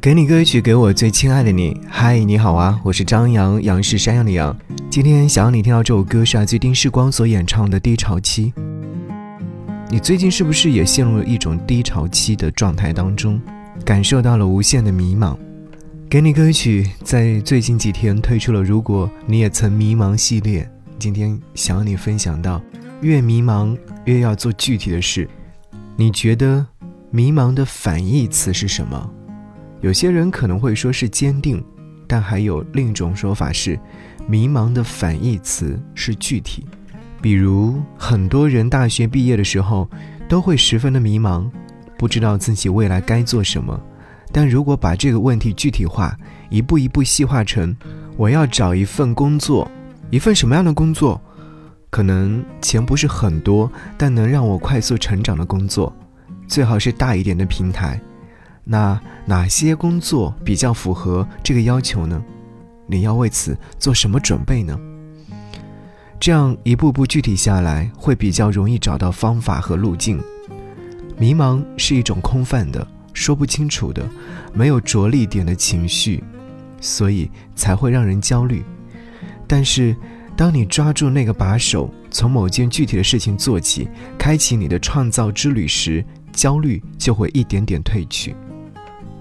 给你歌曲，给我最亲爱的你。嗨，你好啊，我是张扬，杨是山羊的羊。今天想要你听到这首歌是来自丁世光所演唱的《低潮期》。你最近是不是也陷入了一种低潮期的状态当中，感受到了无限的迷茫？给你歌曲在最近几天推出了《如果你也曾迷茫》系列。今天想要你分享到，越迷茫越要做具体的事。你觉得迷茫的反义词是什么？有些人可能会说是坚定，但还有另一种说法是，迷茫的反义词是具体。比如，很多人大学毕业的时候都会十分的迷茫，不知道自己未来该做什么。但如果把这个问题具体化，一步一步细化成，我要找一份工作，一份什么样的工作？可能钱不是很多，但能让我快速成长的工作，最好是大一点的平台。那哪些工作比较符合这个要求呢？你要为此做什么准备呢？这样一步步具体下来，会比较容易找到方法和路径。迷茫是一种空泛的、说不清楚的、没有着力点的情绪，所以才会让人焦虑。但是，当你抓住那个把手，从某件具体的事情做起，开启你的创造之旅时，焦虑就会一点点褪去。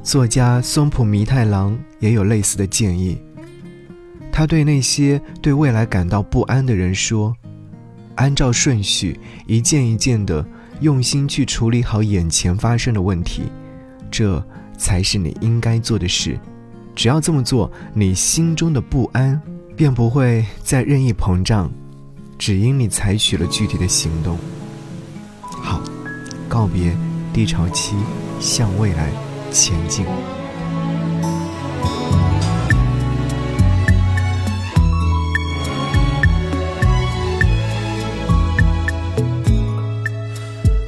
作家松浦弥太郎也有类似的建议。他对那些对未来感到不安的人说：“按照顺序，一件一件的用心去处理好眼前发生的问题，这才是你应该做的事。只要这么做，你心中的不安便不会再任意膨胀，只因你采取了具体的行动。”好，告别低潮期，向未来。前进。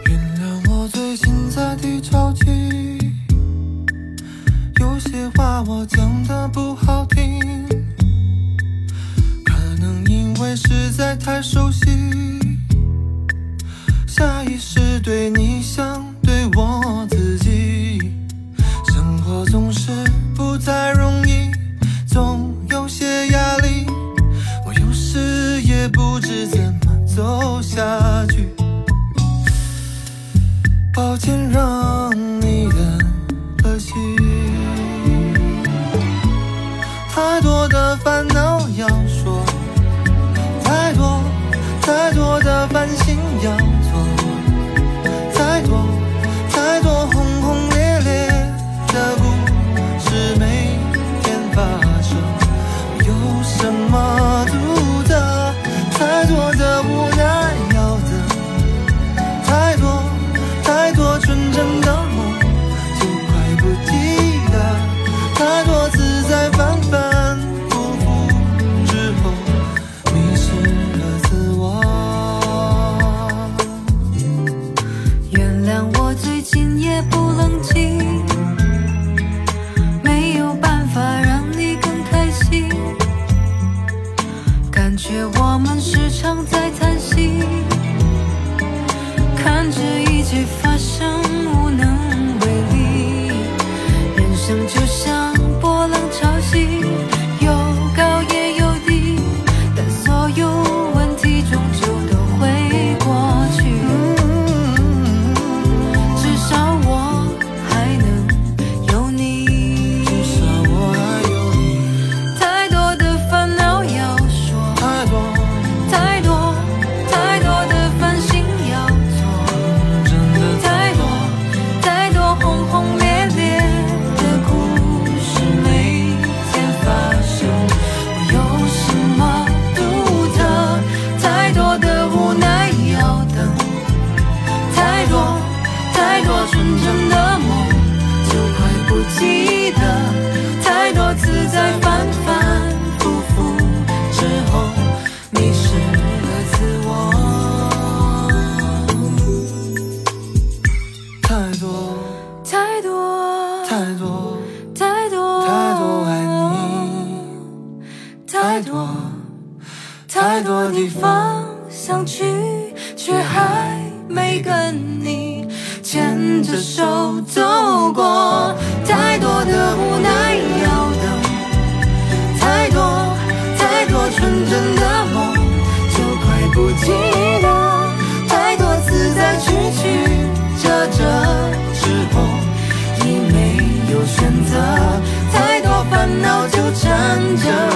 原谅我最近在低潮期，有些话我讲的不好听，可能因为实在太熟悉，下意识对你走下去。抱歉让你等可惜，太多的烦恼要说，太多太多的烦心要做，太多太多轰轰烈烈的故事每天发生。却我们时常在叹息，看着一切发生。太多太多太多爱你，太多太多地方想去，却还没跟你牵着手走。闹就站着。